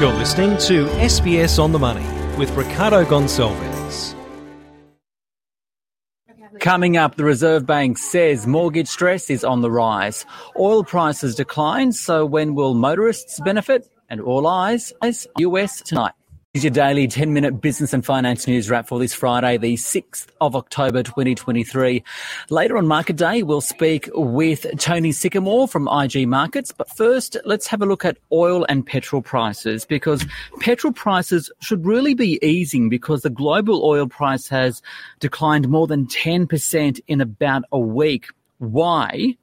You're listening to SBS on the Money with Ricardo Gonçalves. Coming up, the Reserve Bank says mortgage stress is on the rise. Oil prices decline, so when will motorists benefit? And all eyes US tonight. Here's your daily 10 minute business and finance news wrap for this Friday, the 6th of October 2023. Later on Market Day, we'll speak with Tony Sycamore from IG Markets. But first, let's have a look at oil and petrol prices because petrol prices should really be easing because the global oil price has declined more than 10% in about a week. Why?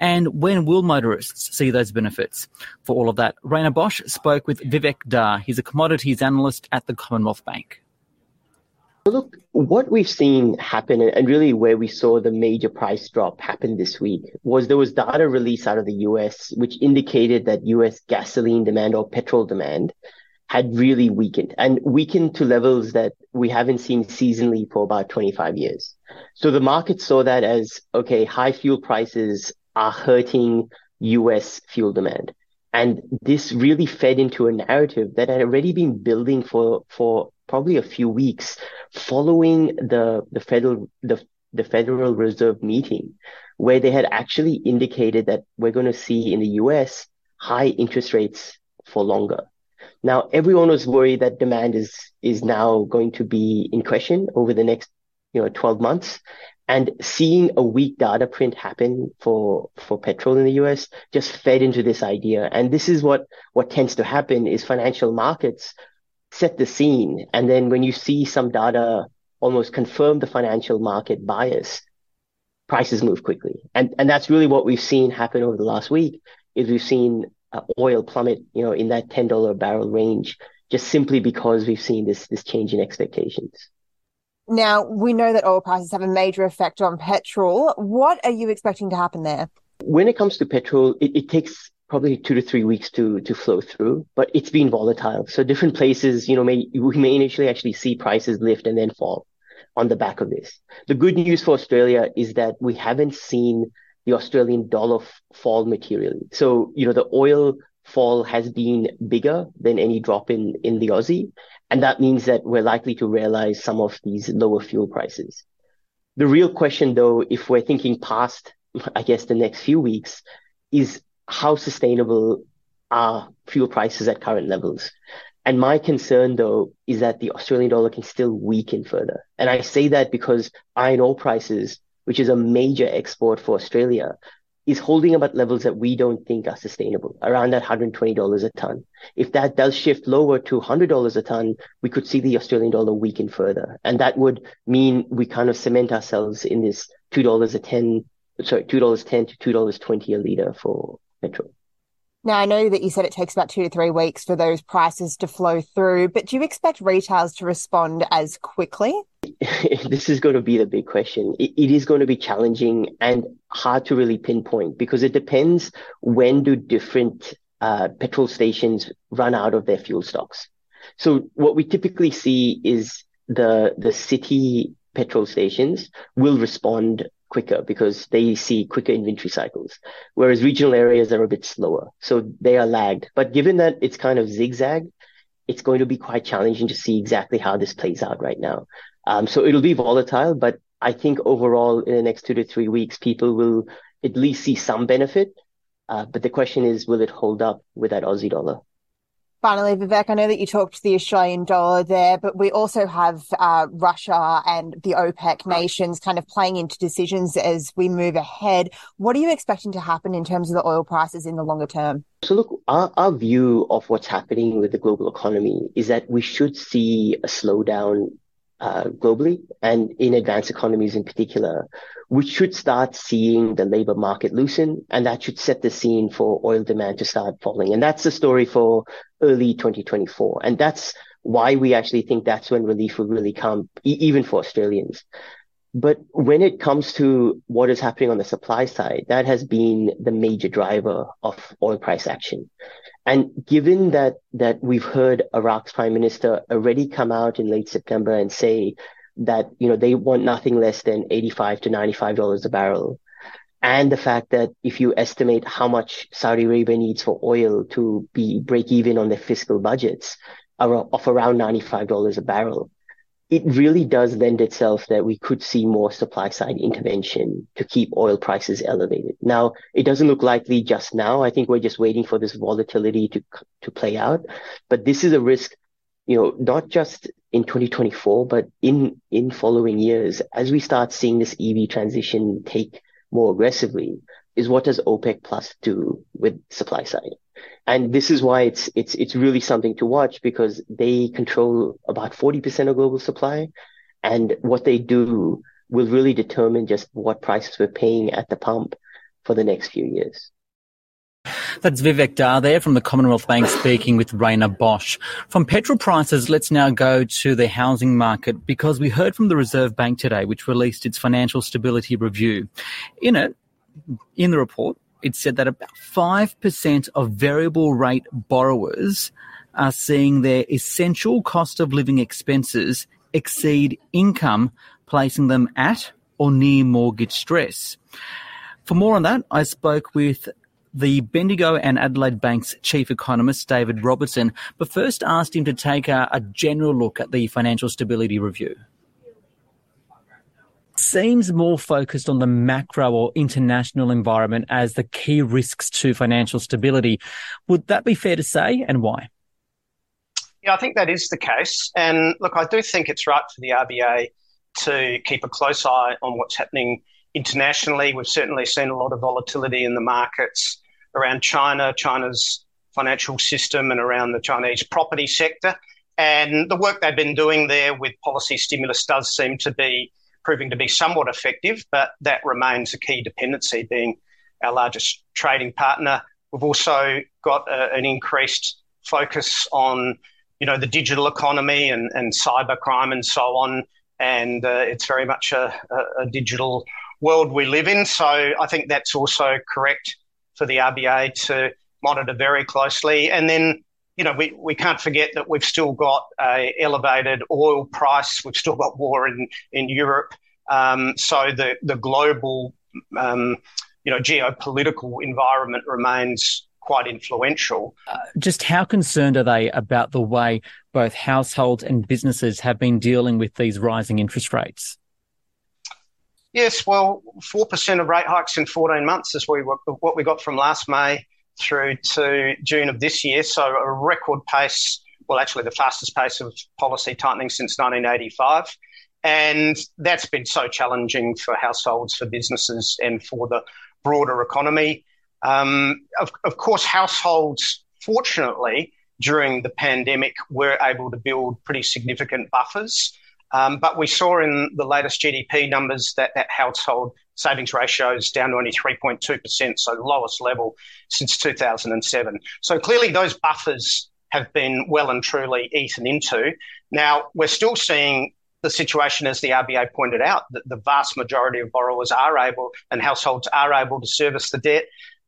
And when will motorists see those benefits? For all of that, Rhayna Bosch spoke with Vivek Dhar. He's a commodities analyst at the Commonwealth Bank. Look, what we've seen happen and really where we saw the major price drop happen this week was there was data released out of the US, which indicated that US gasoline demand or petrol demand had really weakened and weakened to levels that we haven't seen seasonally for about 25 years. So the market saw that as, okay, high fuel prices are hurting US fuel demand. And this really fed into a narrative that had already been building for, for probably a few weeks following the, the federal, the, the Federal Reserve meeting, where they had actually indicated that we're going to see in the US high interest rates for longer. Now, everyone was worried that demand is, is now going to be in question over the next, you know, 12 months. And seeing a weak data print happen for, for petrol in the US just fed into this idea. And this is what, what tends to happen is financial markets set the scene. And then when you see some data almost confirm the financial market bias, prices move quickly. And, and that's really what we've seen happen over the last week is we've seen uh, oil plummet, you know, in that $10 barrel range, just simply because we've seen this, this change in expectations. Now, we know that oil prices have a major effect on petrol. What are you expecting to happen there? When it comes to petrol, it, it takes probably two to three weeks to to flow through, but it's been volatile. So different places, you know, may we may initially actually see prices lift and then fall on the back of this. The good news for Australia is that we haven't seen the Australian dollar f- fall materially. So, you know, the oil fall has been bigger than any drop in in the Aussie, and that means that we're likely to realize some of these lower fuel prices. The real question, though, if we're thinking past, I guess, the next few weeks, is how sustainable are fuel prices at current levels? And my concern, though, is that the Australian dollar can still weaken further. And I say that because iron ore prices, which is a major export for Australia, is holding them at levels that we don't think are sustainable, around that $120 a ton. If that does shift lower to $100 a ton, we could see the Australian dollar weaken further. And that would mean we kind of cement ourselves in this $2 a 10, sorry, $2.10 to $2.20 a litre for petrol. Now, I know that you said it takes about two to three weeks for those prices to flow through, but do you expect retailers to respond as quickly? this is going to be the big question. It, it is going to be challenging and hard to really pinpoint because it depends when do different uh, petrol stations run out of their fuel stocks. So what we typically see is the the city petrol stations will respond quicker because they see quicker inventory cycles, whereas regional areas are a bit slower. So they are lagged. But given that it's kind of zigzag, it's going to be quite challenging to see exactly how this plays out right now. Um, so it'll be volatile, but I think overall in the next two to three weeks, people will at least see some benefit. Uh, but the question is, will it hold up with that Aussie dollar? Finally, Vivek, I know that you talked to the Australian dollar there, but we also have uh, Russia and the OPEC nations kind of playing into decisions as we move ahead. What are you expecting to happen in terms of the oil prices in the longer term? So, look, our, our view of what's happening with the global economy is that we should see a slowdown uh, globally and in advanced economies in particular, we should start seeing the labor market loosen and that should set the scene for oil demand to start falling. And that's the story for early 2024. And that's why we actually think that's when relief will really come, e- even for Australians. But when it comes to what is happening on the supply side, that has been the major driver of oil price action. And given that, that we've heard Iraq's prime minister already come out in late September and say that, you know, they want nothing less than 85 to $95 a barrel. and the fact that if you estimate how much Saudi Arabia needs for oil to be break even on their fiscal budgets of around $95 a barrel, it really does lend itself that we could see more supply side intervention to keep oil prices elevated. Now, it doesn't look likely just now. I think we're just waiting for this volatility to, to play out. But this is a risk, you know, not just in 2024, but in, in following years, as we start seeing this EV transition take more aggressively, is what does OPEC plus do with supply side? And this is why it's it's it's really something to watch because they control about 40% of global supply. And what they do will really determine just what prices we're paying at the pump for the next few years. That's Vivek Dhar there from the Commonwealth Bank speaking with Rhayna Bosch. From petrol prices, let's now go to the housing market because we heard from the Reserve Bank today, which released its financial stability review. In it, in the report, it said that about 5% of variable rate borrowers are seeing their essential cost of living expenses exceed income, placing them at or near mortgage stress. For more on that, I spoke with the Bendigo and Adelaide Bank's chief economist, David Robertson, but first asked him to take a, a general look at the financial stability review seems more focused on the macro or international environment as the key risks to financial stability. Would that be fair to say and why? Yeah, I think that is the case. And look, I do think it's right for the RBA to keep a close eye on what's happening internationally. We've certainly seen a lot of volatility in the markets around China, China's financial system, and around the Chinese property sector. And the work they've been doing there with policy stimulus does seem to be proving to be somewhat effective, but that remains a key dependency, being our largest trading partner. We've also got a, an increased focus on, you know, the digital economy and, and cyber crime and so on. And uh, it's very much a, a, a digital world we live in. So I think that's also correct for the RBA to monitor very closely. And then you know, we, we can't forget that we've still got a elevated oil price. We've still got war in, in Europe. Um, so the, the global, um, you know, geopolitical environment remains quite influential. Uh, just how concerned are they about the way both households and businesses have been dealing with these rising interest rates? Yes, well, 4% of rate hikes in 14 months is what we got from last May through to June of this year. So a record pace, well, actually the fastest pace of policy tightening since 1985. And that's been so challenging for households, for businesses, and for the broader economy. Um, of, of course, households, fortunately, during the pandemic, were able to build pretty significant buffers. Um, but we saw in the latest GDP numbers that that household savings ratio is down to only 3.2%, so the lowest level since 2007. So clearly those buffers have been well and truly eaten into. Now, we're still seeing the situation, as the RBA pointed out, that the vast majority of borrowers are able and households are able to service the debt.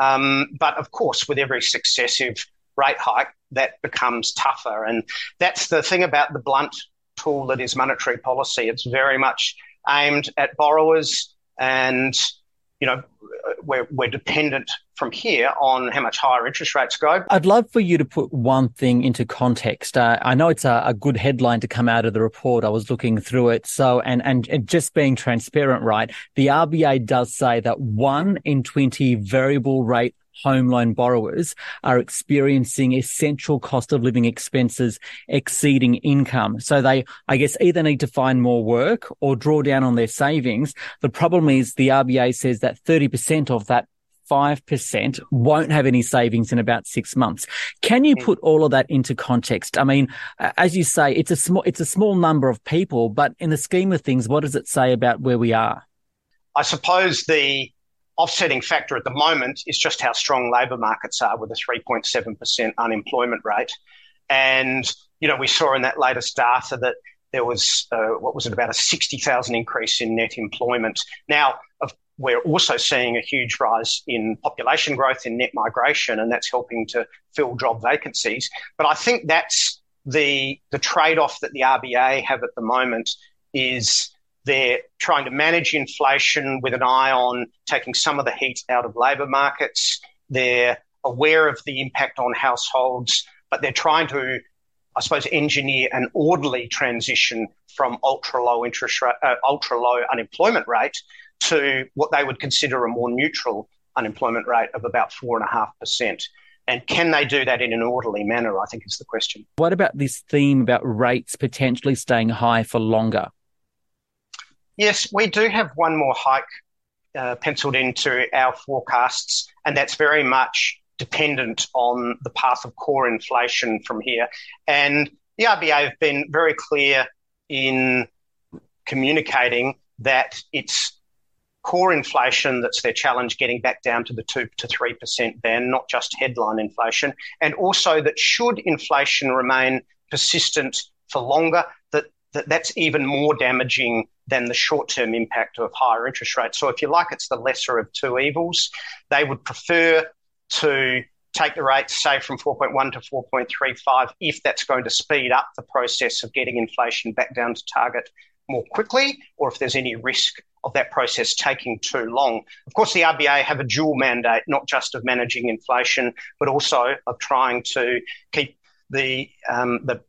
Um, but of course, with every successive rate hike, that becomes tougher. And that's the thing about the blunt tool that is monetary policy. It's very much aimed at borrowers and you know we're, we're dependent from here on how much higher interest rates go. I'd love for you to put one thing into context. Uh, I know it's a, a, good headline to come out of the report. I was looking through it. So, and, and, and just being transparent, right? The RBA does say that one in 20 variable rate home loan borrowers are experiencing essential cost of living expenses exceeding income. So they, I guess, either need to find more work or draw down on their savings. The problem is the RBA says that 30% of that 5% won't have any savings in about six months. Can you mm. put all of that into context? I mean, as you say, it's a small, it's a small number of people, but in the scheme of things, what does it say about where we are? I suppose the offsetting factor at the moment is just how strong labour markets are with a 3.7% unemployment rate. And, you know, we saw in that latest data that there was, uh, what was it, about a 60,000 increase in net employment. Now, we're also seeing a huge rise in population growth, in net migration, and that's helping to fill job vacancies. But I think that's the, the trade off that the RBA have at the moment is They're trying to manage inflation with an eye on taking some of the heat out of labour markets. They're aware of the impact on households, but they're trying to, I suppose, engineer an orderly transition from ultra low interest uh, ultra low unemployment rate to what they would consider a more neutral unemployment rate of about four and a half percent. And can they do that in an orderly manner? I think is the question. What about this theme about rates potentially staying high for longer? Yes, we do have one more hike uh, penciled into our forecasts, and that's very much dependent on the path of core inflation from here. And the RBA have been very clear in communicating that it's core inflation that's their challenge getting back down to the 2 to 3% band, not just headline inflation. And also that should inflation remain persistent for longer, that, that that's even more damaging than the short term impact of higher interest rates. So, if you like, it's the lesser of two evils. They would prefer to take the rate, say, from 4.1 to 4.35 if that's going to speed up the process of getting inflation back down to target more quickly, or if there's any risk of that process taking too long. Of course, the RBA have a dual mandate, not just of managing inflation, but also of trying to keep the um, the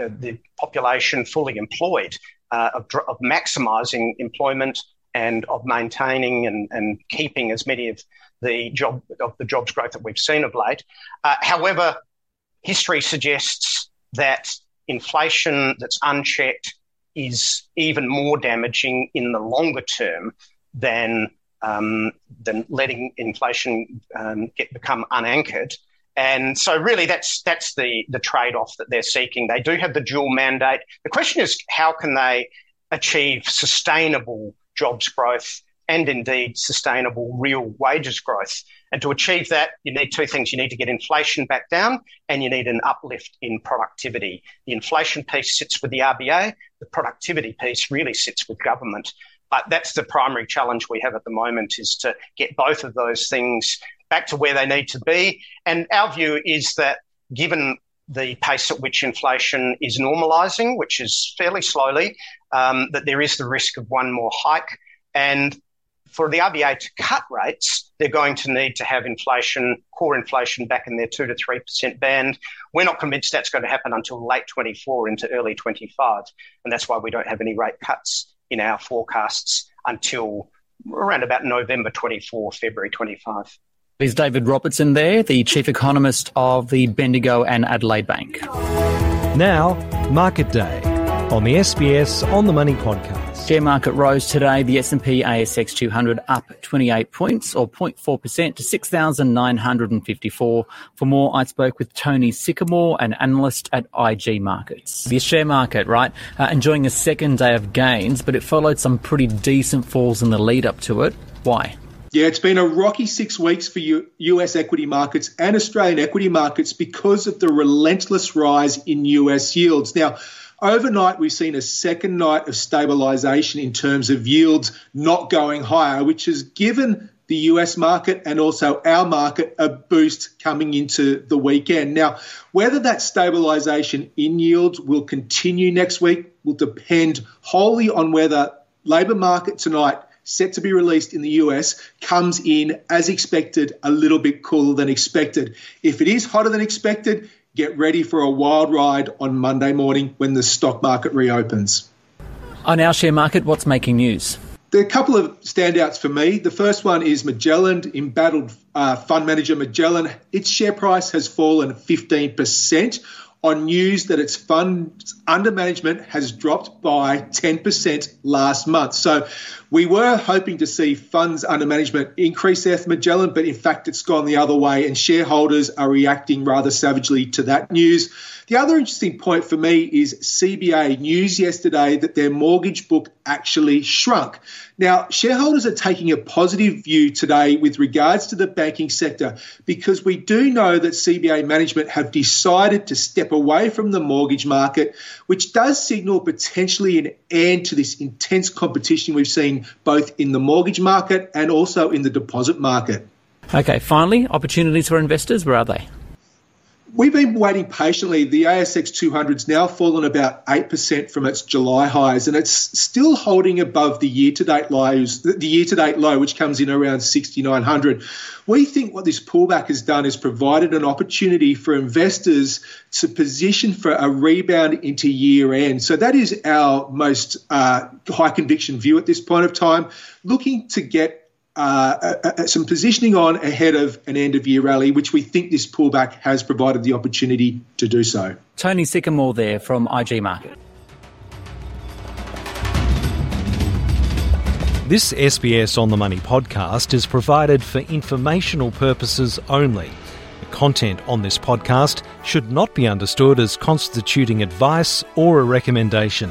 uh, the population fully employed, uh, of, of maximising employment and of maintaining and, and keeping as many of the job of the jobs growth that we've seen of late. Uh, however, history suggests that inflation that's unchecked is even more damaging in the longer term than um, than letting inflation um, get become unanchored. And so, really, that's that's the the trade off that they're seeking. They do have the dual mandate. The question is, how can they achieve sustainable jobs growth and indeed sustainable real wages growth. And to achieve that, you need two things. You need to get inflation back down and you need an uplift in productivity. The inflation piece sits with the RBA, the productivity piece really sits with government. But that's the primary challenge we have at the moment is to get both of those things back to where they need to be. And our view is that given the pace at which inflation is normalising, which is fairly slowly, um, that there is the risk of one more hike. And for the RBA to cut rates, they're going to need to have inflation, core inflation back in their 2 to 3% band. We're not convinced that's going to happen until late 24 into early 25. And that's why we don't have any rate cuts in our forecasts until around about November 24, February 25. Is David Robertson there, the chief economist of the Bendigo and Adelaide Bank? Now, Market Day on the SBS On the Money podcast. Share market rose today. The S&P ASX 200 up 28 points or 0.4% to 6,954. For more, I spoke with Tony Sycamore, an analyst at IG Markets. The share market, right, uh, enjoying a second day of gains, but it followed some pretty decent falls in the lead up to it. Why? Yeah, it's been a rocky six weeks for US equity markets and Australian equity markets because of the relentless rise in US yields. Now, Overnight, we've seen a second night of stabilisation in terms of yields not going higher, which has given the US market and also our market a boost coming into the weekend. Now, whether that stabilisation in yields will continue next week will depend wholly on whether labour market tonight set to be released in the US comes in as expected a little bit cooler than expected. If it is hotter than expected, get ready for a wild ride on Monday morning when the stock market reopens. On our share market, what's making news? There are a couple of standouts for me. The first one is Magellan, embattled uh, fund manager Magellan. Its share price has fallen 15% on news that its funds under management has dropped by 10% last month. So we were hoping to see funds under management increase for Magellan, but in fact it's gone the other way and shareholders are reacting rather savagely to that news. The other interesting point for me is CBA news yesterday that their mortgage book actually shrunk. Now, shareholders are taking a positive view today with regards to the banking sector because we do know that CBA management have decided to step away from the mortgage market, which does signal potentially an end to this intense competition we've seen both in the mortgage market and also in the deposit market. Okay, finally, opportunities for investors, where are they? We've been waiting patiently. The ASX 200's now fallen about 8% from its July highs, and it's still holding above the year to date lows, the year to date low, which comes in around 6,900. We think what this pullback has done is provided an opportunity for investors to position for a rebound into year end. So that is our most uh, high conviction view at this point of time, looking to get uh, uh, some positioning on ahead of an end of year rally, which we think this pullback has provided the opportunity to do so. Tony Sycamore there from IG Market. This SBS On the Money podcast is provided for informational purposes only. The content on this podcast should not be understood as constituting advice or a recommendation.